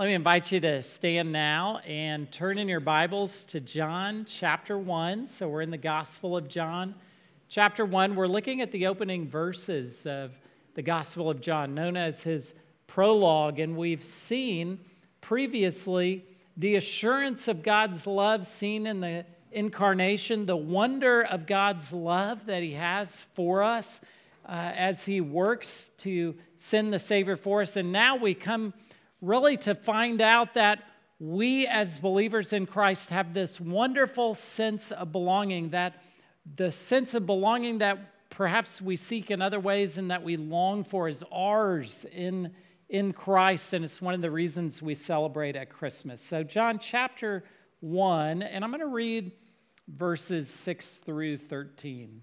Let me invite you to stand now and turn in your Bibles to John chapter 1. So we're in the Gospel of John chapter 1. We're looking at the opening verses of the Gospel of John, known as his prologue. And we've seen previously the assurance of God's love seen in the incarnation, the wonder of God's love that he has for us uh, as he works to send the Savior for us. And now we come really to find out that we as believers in Christ have this wonderful sense of belonging, that the sense of belonging that perhaps we seek in other ways and that we long for is ours in, in Christ. And it's one of the reasons we celebrate at Christmas. So, John chapter 1, and I'm going to read verses 6 through 13.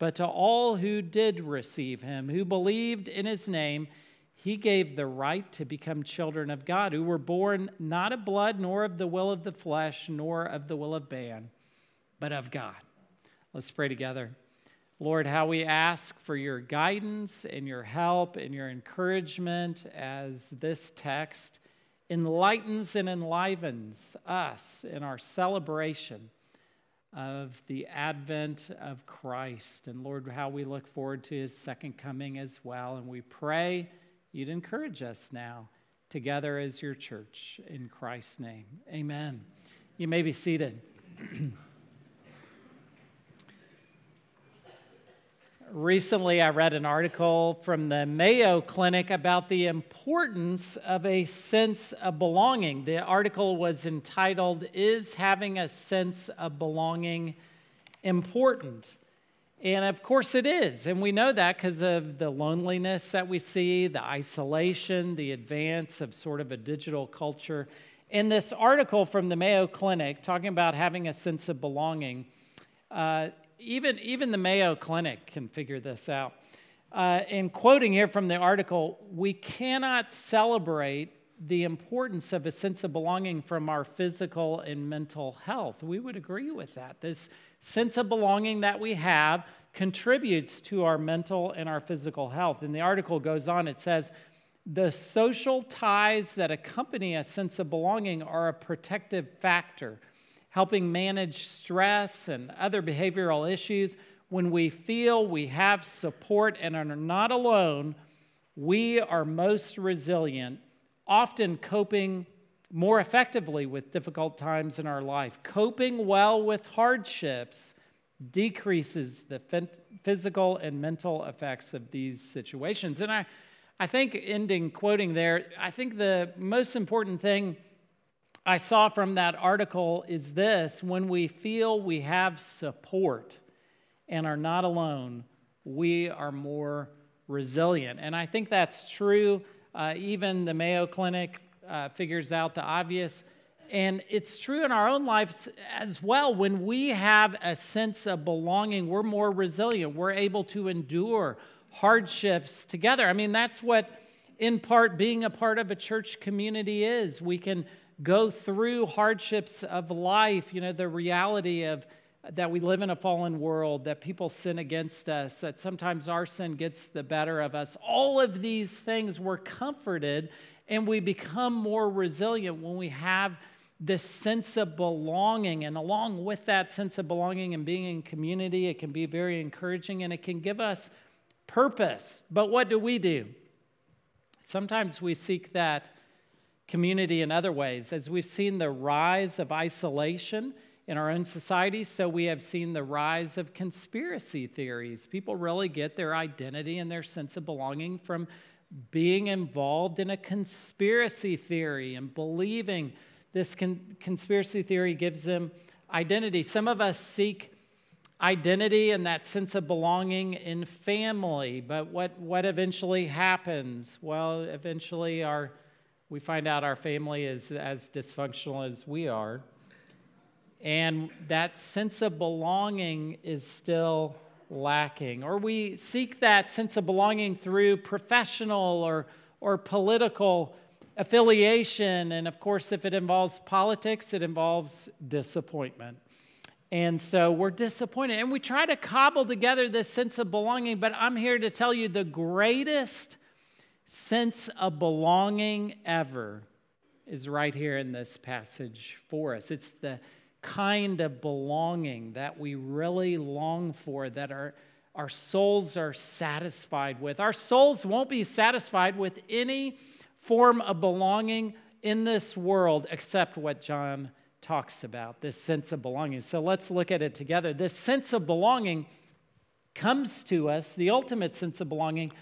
But to all who did receive him, who believed in his name, he gave the right to become children of God, who were born not of blood, nor of the will of the flesh, nor of the will of man, but of God. Let's pray together. Lord, how we ask for your guidance and your help and your encouragement as this text enlightens and enlivens us in our celebration of the advent of Christ. And Lord, how we look forward to his second coming as well. And we pray you'd encourage us now together as your church in Christ's name. Amen. You may be seated. recently I read an article from the Mayo Clinic about the importance of a sense of belonging. The article was entitled, Is Having a Sense of Belonging Important? And of course it is. And we know that because of the loneliness that we see, the isolation, the advance of sort of a digital culture. In this article from the Mayo Clinic, talking about having a sense of belonging, uh, even, even the Mayo Clinic can figure this out. Uh, in quoting here from the article, we cannot celebrate the importance of a sense of belonging from our physical and mental health. We would agree with that. This sense of belonging that we have contributes to our mental and our physical health. And the article goes on, it says, the social ties that accompany a sense of belonging are a protective factor helping manage stress and other behavioral issues. When we feel we have support and are not alone, we are most resilient, often coping more effectively with difficult times in our life. Coping well with hardships decreases the physical and mental effects of these situations. And I, I think, ending quoting there, I think the most important thing I saw from that article is this when we feel we have support and are not alone, we are more resilient. And I think that's true. Uh, even the Mayo Clinic uh, figures out the obvious. And it's true in our own lives as well. When we have a sense of belonging, we're more resilient. We're able to endure hardships together. I mean, that's what, in part, being a part of a church community is. We can go through hardships of life, you know, the reality of that we live in a fallen world, that people sin against us, that sometimes our sin gets the better of us. All of these things we're comforted and we become more resilient when we have this sense of belonging. And along with that sense of belonging and being in community, it can be very encouraging and it can give us purpose. But what do we do? Sometimes we seek that community in other ways. As we've seen the rise of isolation in our own society, so we have seen the rise of conspiracy theories. People really get their identity and their sense of belonging from being involved in a conspiracy theory and believing this con- conspiracy theory gives them identity. Some of us seek identity and that sense of belonging in family, but what, what eventually happens? Well, eventually our we find out our family is as dysfunctional as we are. And that sense of belonging is still lacking. Or we seek that sense of belonging through professional or, or political affiliation. And of course, if it involves politics, it involves disappointment. And so we're disappointed. And we try to cobble together this sense of belonging, but I'm here to tell you the greatest sense of belonging ever is right here in this passage for us. It's the kind of belonging that we really long for, that our, our souls are satisfied with. Our souls won't be satisfied with any form of belonging in this world except what John talks about this sense of belonging. So let's look at it together. This sense of belonging comes to us, the ultimate sense of belonging,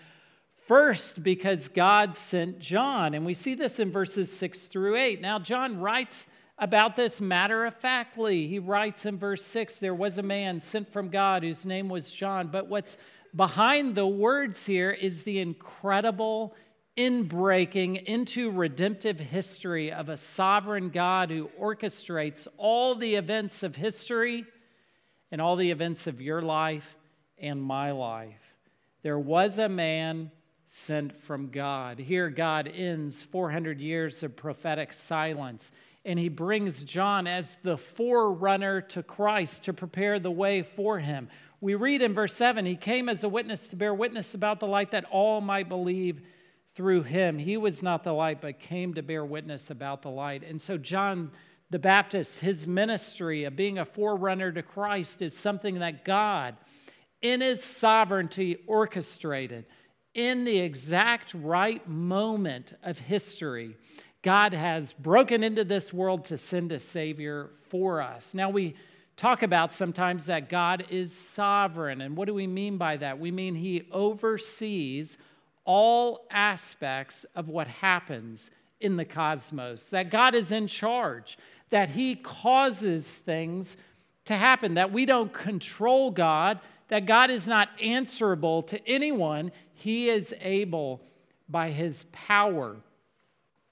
first because God sent John. And we see this in verses 6 through 8. Now, John writes about this matter of factly. He writes in verse 6 there was a man sent from God whose name was John. But what's behind the words here is the incredible inbreaking into redemptive history of a sovereign God who orchestrates all the events of history and all the events of your life and my life. There was a man sent from God. Here, God ends 400 years of prophetic silence, and he brings John as the forerunner to Christ to prepare the way for him. We read in verse 7 He came as a witness to bear witness about the light that all might believe through him. He was not the light, but came to bear witness about the light. And so, John the Baptist, his ministry of being a forerunner to Christ is something that God, in his sovereignty, orchestrated in the exact right moment of history. God has broken into this world to send a Savior for us. Now, we talk about sometimes that God is sovereign. And what do we mean by that? We mean He oversees all aspects of what happens in the cosmos, that God is in charge, that He causes things to happen, that we don't control God, that God is not answerable to anyone. He is able, by His power,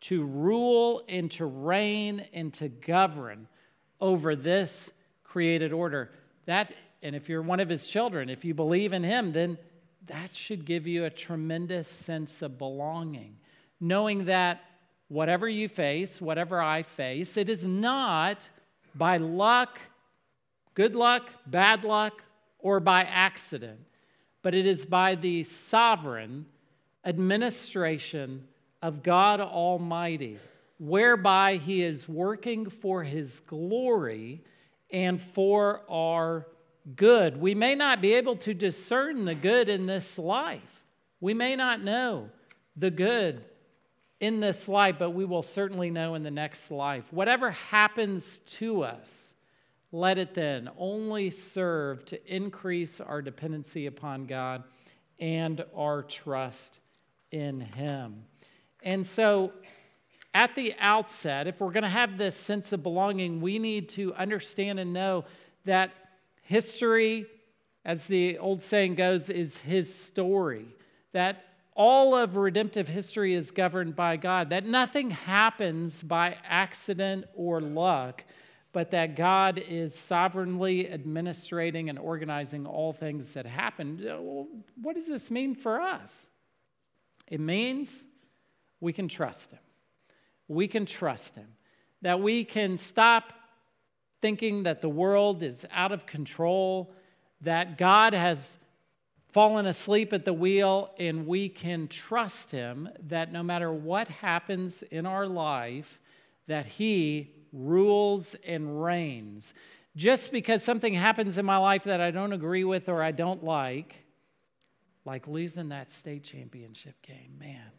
to rule and to reign and to govern over this created order. That, and if you're one of His children, if you believe in Him, then that should give you a tremendous sense of belonging, knowing that whatever you face, whatever I face, it is not by luck, good luck, bad luck, or by accident, but it is by the sovereign administration of God Almighty, whereby He is working for His glory and for our good. We may not be able to discern the good in this life. We may not know the good in this life, but we will certainly know in the next life. Whatever happens to us, let it then only serve to increase our dependency upon God and our trust in Him. And so, at the outset, if we're going to have this sense of belonging, we need to understand and know that History, as the old saying goes, is his story. That all of redemptive history is governed by God, that nothing happens by accident or luck, but that God is sovereignly administrating and organizing all things that happen. Uh, what does this mean for us? It means we can trust Him. We can trust Him. That we can stop thinking that the world is out of control, that God has fallen asleep at the wheel, and we can trust Him that no matter what happens in our life, that He rules and reigns. Just because something happens in my life that I don't agree with or I don't like, like losing that state championship game, man.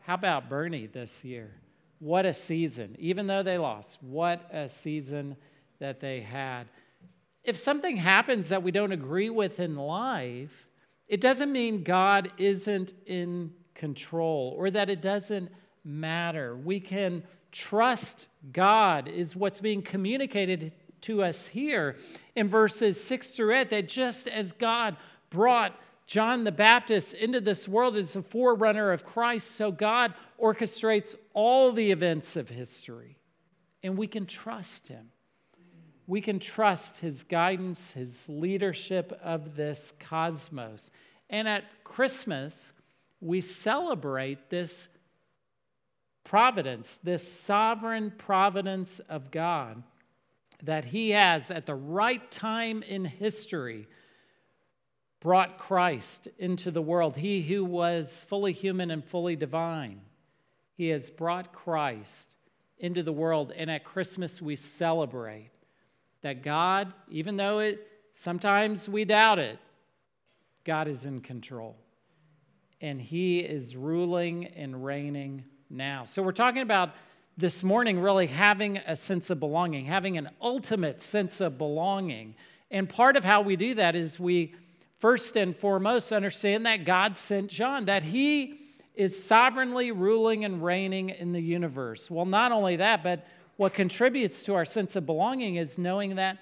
How about Boerne this year? What a season. Even though they lost, what a season that they had. If something happens that we don't agree with in life, it doesn't mean God isn't in control or that it doesn't matter. We can trust God, is what's being communicated to us here in verses 6 through 8, that just as God brought John the Baptist into this world as a forerunner of Christ, so God orchestrates all the events of history. And we can trust him. We can trust his guidance, his leadership of this cosmos. And at Christmas, we celebrate this providence, this sovereign providence of God that he has at the right time in history brought Christ into the world. He who was fully human and fully divine, he has brought Christ into the world. And at Christmas, we celebrate that God, even though it sometimes we doubt it, God is in control. And he is ruling and reigning now. So we're talking about this morning really having a sense of belonging, having an ultimate sense of belonging. And part of how we do that is we first and foremost understand that God sent John, that he is sovereignly ruling and reigning in the universe. Well, not only that, but what contributes to our sense of belonging is knowing that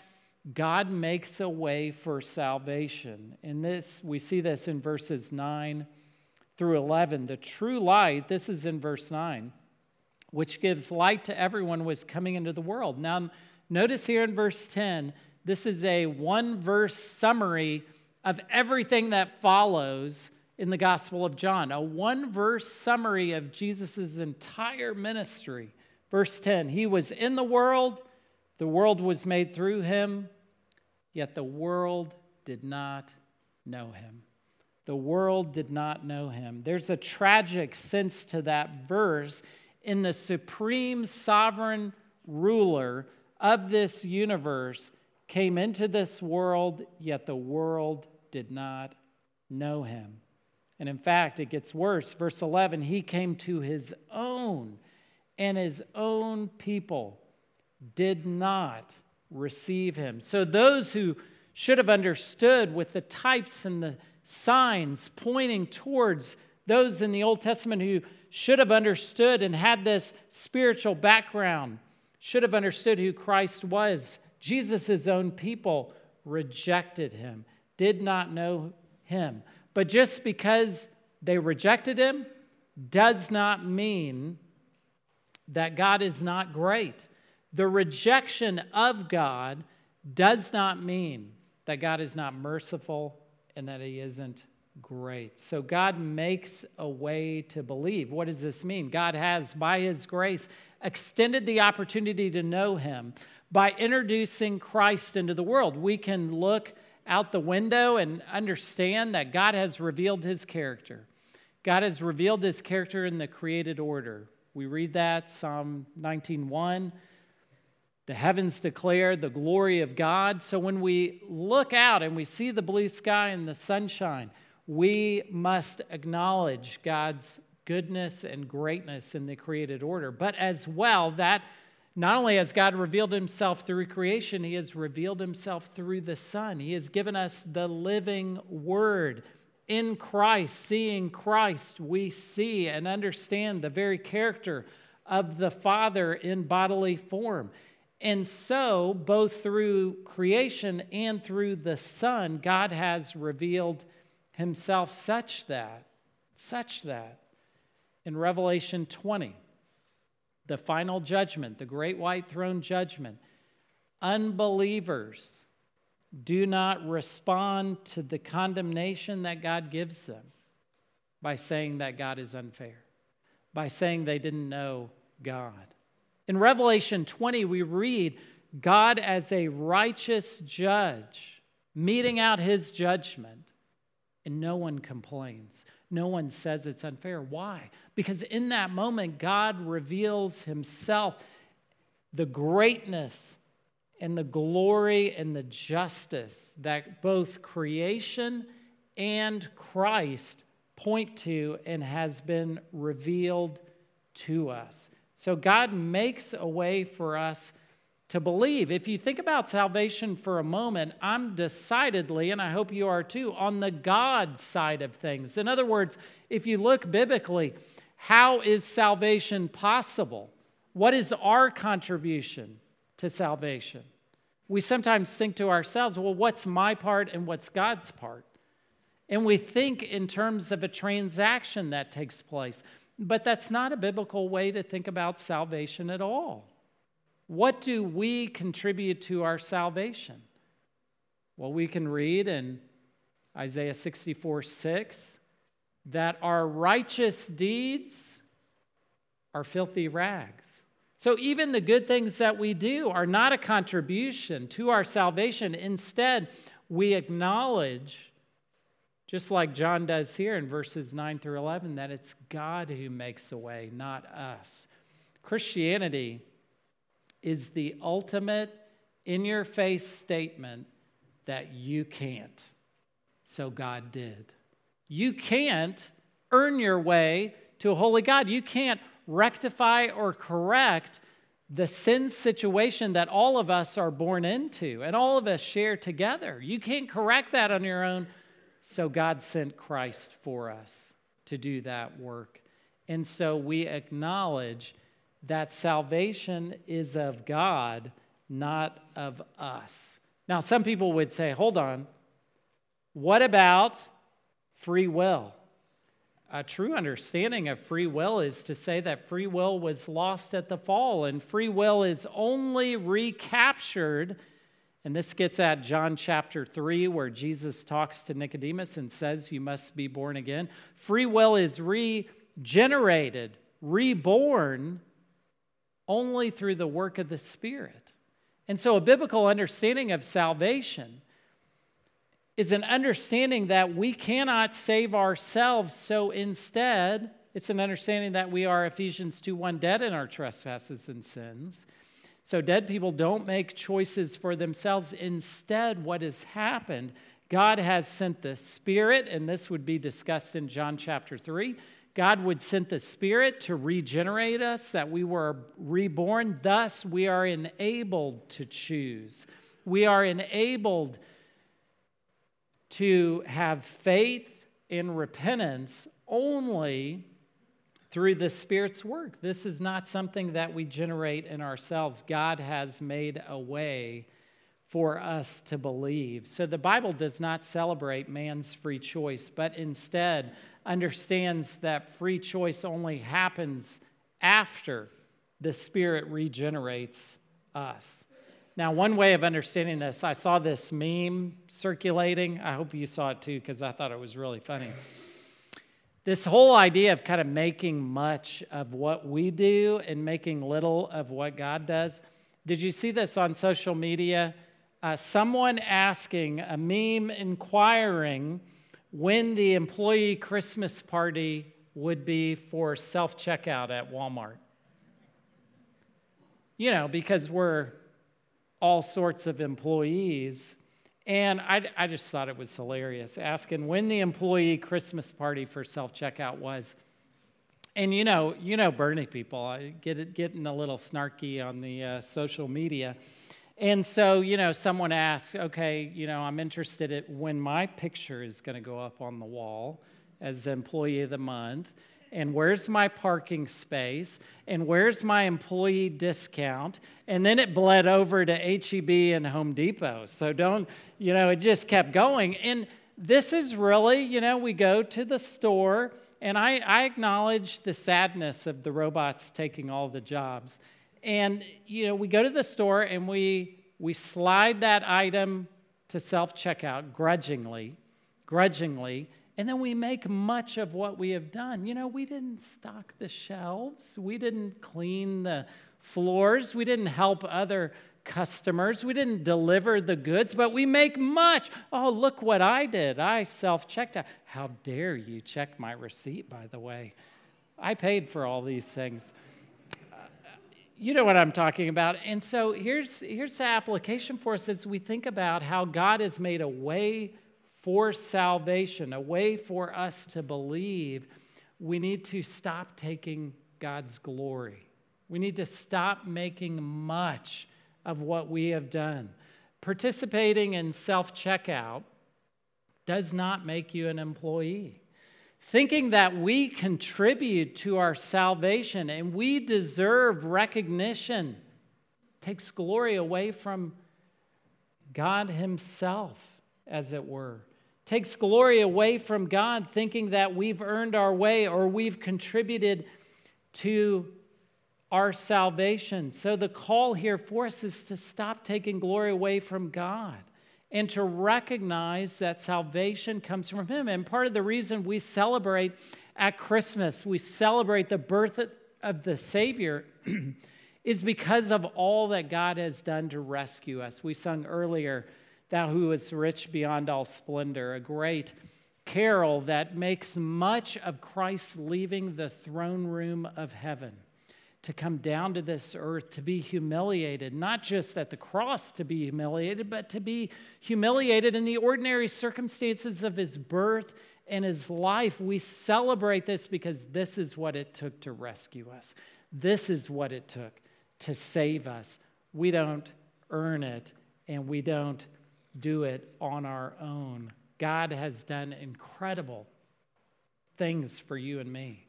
God makes a way for salvation. In this, we see this in verses 9 through 11. The true light, this is in verse 9, which gives light to everyone, was coming into the world. Now, notice here in verse 10, this is a one verse summary of everything that follows in the Gospel of John, a one verse summary of Jesus' entire ministry. Verse 10 He was in the world, the world was made through him, yet the world did not know him. The world did not know him. There's a tragic sense to that verse in the supreme sovereign ruler of this universe came into this world, yet the world did not know him. And in fact, it gets worse. Verse 11 He came to his own, and his own people did not receive him. So those who should have understood with the types and the signs pointing towards those in the Old Testament who should have understood and had this spiritual background, should have understood who Christ was. Jesus' own people rejected him, did not know him. But just because they rejected him does not mean that God is not great. The rejection of God does not mean that God is not merciful and that he isn't great. So God makes a way to believe. What does this mean? God has, by his grace, extended the opportunity to know him by introducing Christ into the world. We can look out the window and understand that God has revealed his character. God has revealed his character in the created order. We read that Psalm 19:1 the heavens declare the glory of God. So when we look out and we see the blue sky and the sunshine, we must acknowledge God's goodness and greatness in the created order. But as well, that not only has God revealed himself through creation, he has revealed himself through the Son. He has given us the living word. In Christ, seeing Christ, we see and understand the very character of the Father in bodily form. And so, both through creation and through the Son, God has revealed himself such that, such that, in Revelation 20, the final judgment, the great white throne judgment, unbelievers do not respond to the condemnation that God gives them by saying that God is unfair, by saying they didn't know God. In Revelation 20, we read God as a righteous judge meting out his judgment, and no one complains. No one says it's unfair. Why? Because in that moment, God reveals himself, the greatness and the glory and the justice that both creation and Christ point to and has been revealed to us. So God makes a way for us to believe. If you think about salvation for a moment, I'm decidedly, and I hope you are too, on the God side of things. In other words, if you look biblically, how is salvation possible? What is our contribution to salvation? We sometimes think to ourselves, well, what's my part and what's God's part? And we think in terms of a transaction that takes place. But that's not a biblical way to think about salvation at all. What do we contribute to our salvation? Well, we can read in Isaiah 64 6 that our righteous deeds are filthy rags. So even the good things that we do are not a contribution to our salvation. Instead, we acknowledge, just like John does here in verses 9 through 11, that it's God who makes a way, not us. Christianity is the ultimate in your face statement that you can't. So God did. You can't earn your way to a holy God. You can't rectify or correct the sin situation that all of us are born into and all of us share together. You can't correct that on your own. So God sent Christ for us to do that work. And so we acknowledge that salvation is of God, not of us. Now, some people would say, hold on, what about free will? a true understanding of free will is to say that free will was lost at the fall, and free will is only recaptured. And this gets at John chapter 3, where Jesus talks to Nicodemus and says, You must be born again. Free will is regenerated, reborn only through the work of the Spirit. And so, a biblical understanding of salvation is an understanding that we cannot save ourselves. So instead, it's an understanding that we are Ephesians 2 1 dead in our trespasses and sins. So dead people don't make choices for themselves. Instead, what has happened, God has sent the Spirit, and this would be discussed in John chapter 3. God would send the Spirit to regenerate us, that we were reborn. Thus, we are enabled to choose. We are enabled to have faith in repentance only through the Spirit's work. This is not something that we generate in ourselves. God has made a way for us to believe. So the Bible does not celebrate man's free choice, but instead understands that free choice only happens after the Spirit regenerates us. Now, one way of understanding this, I saw this meme circulating. I hope you saw it too, because I thought it was really funny. This whole idea of kind of making much of what we do and making little of what God does. Did you see this on social media? Uh, someone asking, a meme inquiring when the employee Christmas party would be for self checkout at Walmart. You know, because we're all sorts of employees. And I, I just thought it was hilarious asking when the employee Christmas party for self checkout was. And you know, you know, Boerne people I get it, getting a little snarky on the uh, social media. And so, you know, someone asked, okay, you know, I'm interested in when my picture is going to go up on the wall as employee of the month and where's my parking space and where's my employee discount? And then it bled over to heb and home depot. So don't you know it just kept going. And this is really you know we go to the store and i, I acknowledge the sadness of the robots taking all the jobs. And you know we go to the store and we we slide that item to self checkout grudgingly grudgingly and then we make much of what we have done. You know, we didn't stock the shelves, we didn't clean the floors, we didn't help other customers, we didn't deliver the goods, but we make much. Oh, look what I did. I self checked out. How dare you check my receipt, by the way? I paid for all these things. you know what I'm talking about. And so here's, here's the application for us as we think about how God has made a way for salvation, a way for us to believe, we need to stop taking God's glory. We need to stop making much of what we have done. Participating in self checkout does not make you an employee. Thinking that we contribute to our salvation and we deserve recognition takes glory away from God Himself, as it were. Takes glory away from God, thinking that we've earned our way or we've contributed to our salvation. So the call here for us is to stop taking glory away from God and to recognize that salvation comes from Him. And part of the reason we celebrate at Christmas, we celebrate the birth of the Savior, is because of all that God has done to rescue us. We sung earlier, Thou who is rich beyond all splendor, a great carol that makes much of Christ leaving the throne room of heaven to come down to this earth to be humiliated, not just at the cross to be humiliated, but to be humiliated in the ordinary circumstances of his birth and his life. We celebrate this because this is what it took to rescue us. This is what it took to save us. We don't earn it and we don't do it on our own. God has done incredible things for you and me.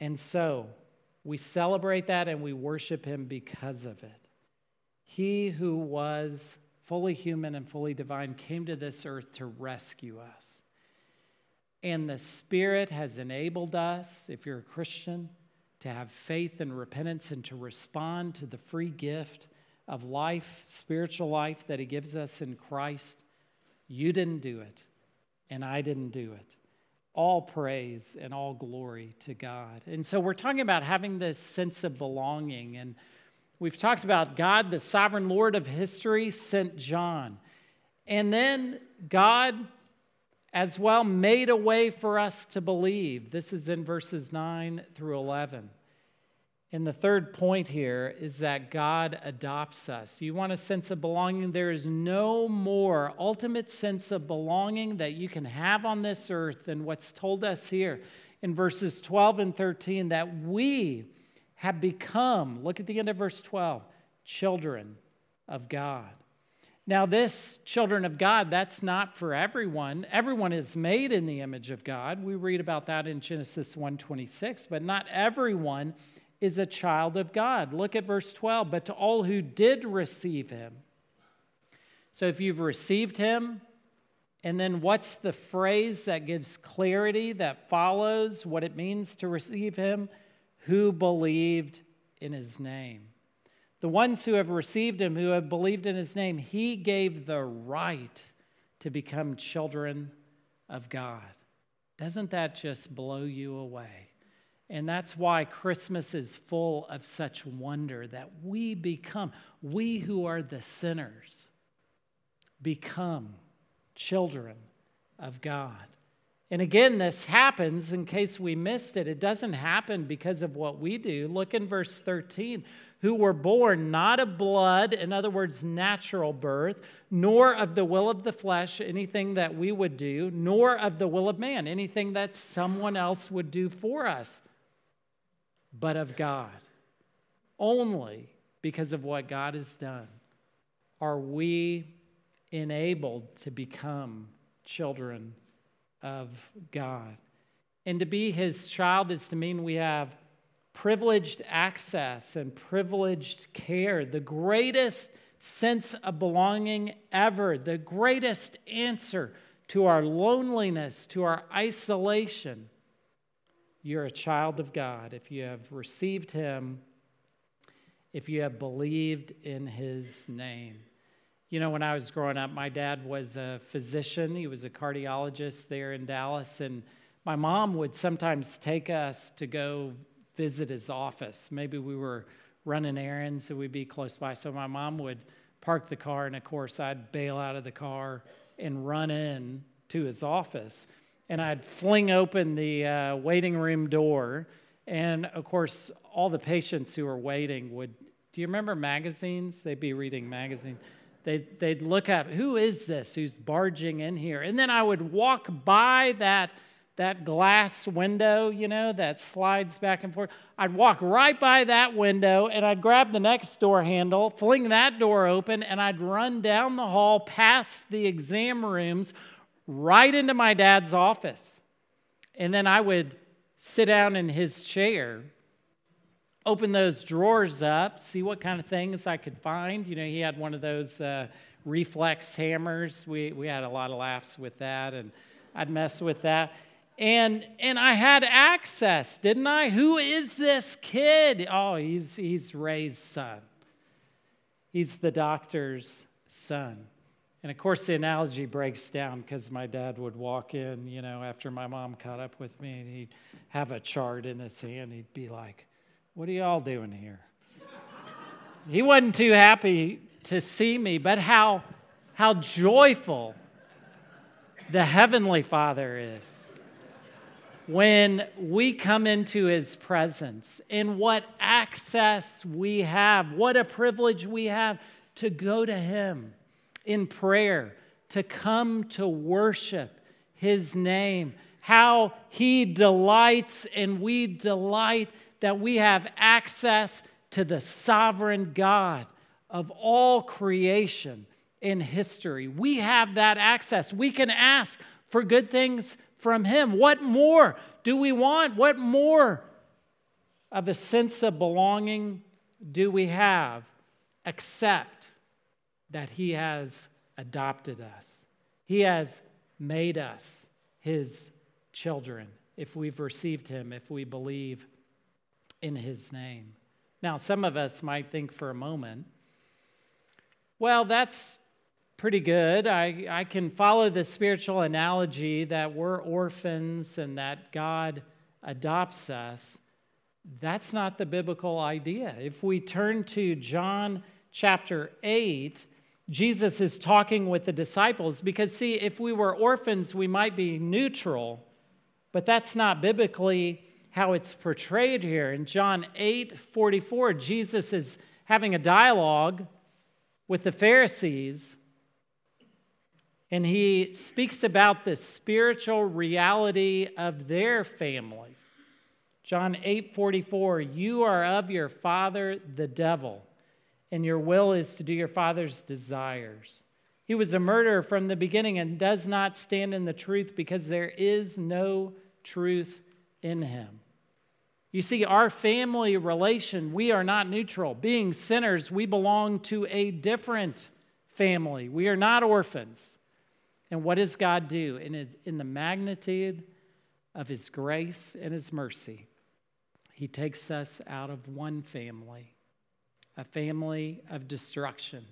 And so, we celebrate that and we worship him because of it. He who was fully human and fully divine came to this earth to rescue us. And the Spirit has enabled us, if you're a Christian, to have faith and repentance and to respond to the free gift of life, spiritual life that He gives us in Christ. You didn't do it, and I didn't do it all praise and all glory to God. And so we're talking about having this sense of belonging. And we've talked about God, the sovereign Lord of history, sent John. And then God as well made a way for us to believe. This is in verses 9 through 11. And the third point here is that God adopts us. You want a sense of belonging? There is no more ultimate sense of belonging that you can have on this earth than what's told us here in verses 12 and 13 that we have become, look at the end of verse 12, children of God. Now, this children of God, that's not for everyone. Everyone is made in the image of God. We read about that in Genesis 1:26, but not everyone is a child of God. Look at verse 12. But to all who did receive him. So if you've received him, and then what's the phrase that gives clarity that follows what it means to receive him? Who believed in his name. The ones who have received him, who have believed in his name, he gave the right to become children of God. Doesn't that just blow you away? And that's why Christmas is full of such wonder that we become, we who are the sinners, become children of God. And again, this happens in case we missed it. It doesn't happen because of what we do. Look in verse 13 who were born not of blood, in other words, natural birth, nor of the will of the flesh, anything that we would do, nor of the will of man, anything that someone else would do for us but of God. Only because of what God has done are we enabled to become children of God. And to be his child is to mean we have privileged access and privileged care, the greatest sense of belonging ever, the greatest answer to our loneliness, to our isolation you're a child of God, if you have received Him, if you have believed in His name. You know, when I was growing up, my dad was a physician, he was a cardiologist there in Dallas, and my mom would sometimes take us to go visit his office. Maybe we were running errands, so we'd be close by. So my mom would park the car, and of course, I'd bail out of the car and run in to his office and I'd fling open the uh, waiting room door. And of course, all the patients who were waiting would, do you remember magazines? They'd be reading magazines. They'd, they'd look up, who is this who's barging in here? And then I would walk by that, that glass window, you know, that slides back and forth. I'd walk right by that window and I'd grab the next door handle, fling that door open, and I'd run down the hall past the exam rooms right into my dad's office. And then I would sit down in his chair open those drawers up, see what kind of things I could find. You know, he had one of those uh, reflex hammers. We, we had a lot of laughs with that, and I'd mess with that. And, and I had access, didn't I? Who is this kid? Oh, he's, he's Ray's son. He's the doctor's son. And of course, the analogy breaks down because my dad would walk in, you know, after my mom caught up with me, and he'd have a chart in his hand. He'd be like, What are y'all doing here? he wasn't too happy to see me, but how, how joyful the Heavenly Father is when we come into His presence and what access we have, what a privilege we have to go to Him in prayer, to come to worship His name, how He delights and we delight that we have access to the sovereign God of all creation in history. We have that access. We can ask for good things from Him. What more do we want? What more of a sense of belonging do we have except that He has adopted us. He has made us His children if we've received Him, if we believe in His name. Now, some of us might think for a moment, well, that's pretty good. I, I can follow the spiritual analogy that we're orphans and that God adopts us. That's not the biblical idea. If we turn to John chapter 8, Jesus is talking with the disciples because, see, if we were orphans, we might be neutral, but that's not biblically how it's portrayed here. In John 8 44, Jesus is having a dialogue with the Pharisees, and he speaks about the spiritual reality of their family. John 8 44, you are of your father, the devil and your will is to do your father's desires. He was a murderer from the beginning and does not stand in the truth because there is no truth in him. You see, our family relation, we are not neutral. Being sinners, we belong to a different family. We are not orphans. And what does God do? In, in the magnitude of his grace and his mercy, he takes us out of one family a family of destruction,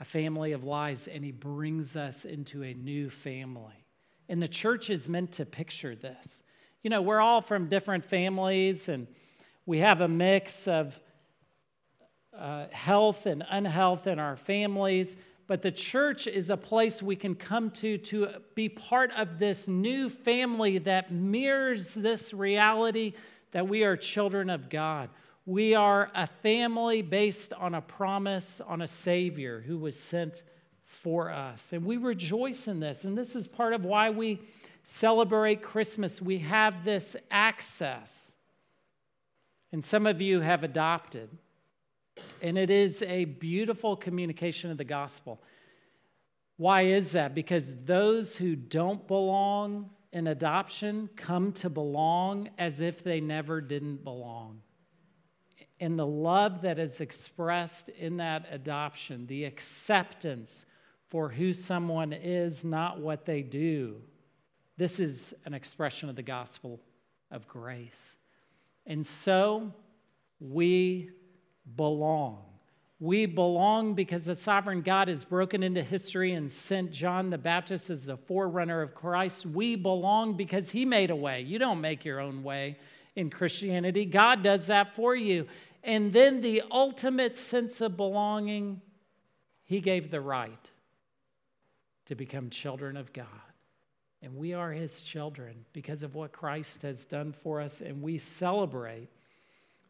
a family of lies, and he brings us into a new family. And the church is meant to picture this. You know, we're all from different families, and we have a mix of uh, health and unhealth in our families. But the church is a place we can come to to be part of this new family that mirrors this reality that we are children of God. We are a family based on a promise on a Savior who was sent for us. And we rejoice in this. And this is part of why we celebrate Christmas. We have this access. And some of you have adopted. And it is a beautiful communication of the gospel. Why is that? Because those who don't belong in adoption come to belong as if they never didn't belong and the love that is expressed in that adoption, the acceptance for who someone is, not what they do. This is an expression of the gospel of grace. And so we belong. We belong because the sovereign God has broken into history and sent John the Baptist as the forerunner of Christ. We belong because he made a way. You don't make your own way in Christianity, God does that for you. And then the ultimate sense of belonging, He gave the right to become children of God. And we are His children because of what Christ has done for us. And we celebrate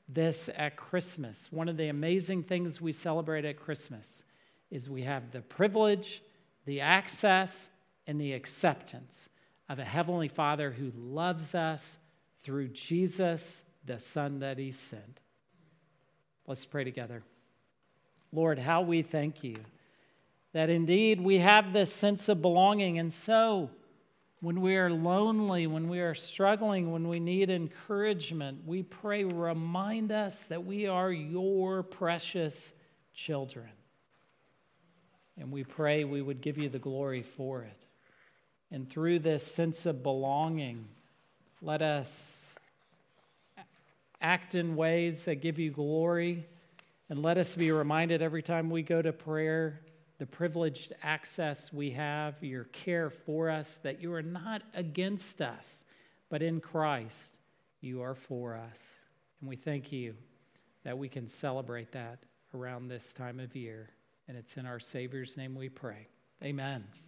this at Christmas. One of the amazing things we celebrate at Christmas is we have the privilege, the access, and the acceptance of a Heavenly Father who loves us through Jesus, the Son that He sent. Let's pray together. Lord, how we thank you that indeed we have this sense of belonging, and so when we are lonely, when we are struggling, when we need encouragement, we pray, remind us that we are your precious children. And we pray we would give you the glory for it. And through this sense of belonging, let us act in ways that give you glory. And let us be reminded every time we go to prayer the privileged access we have, your care for us, that you are not against us, but in Christ, you are for us. And we thank you that we can celebrate that around this time of year. And it's in our Savior's name we pray. Amen.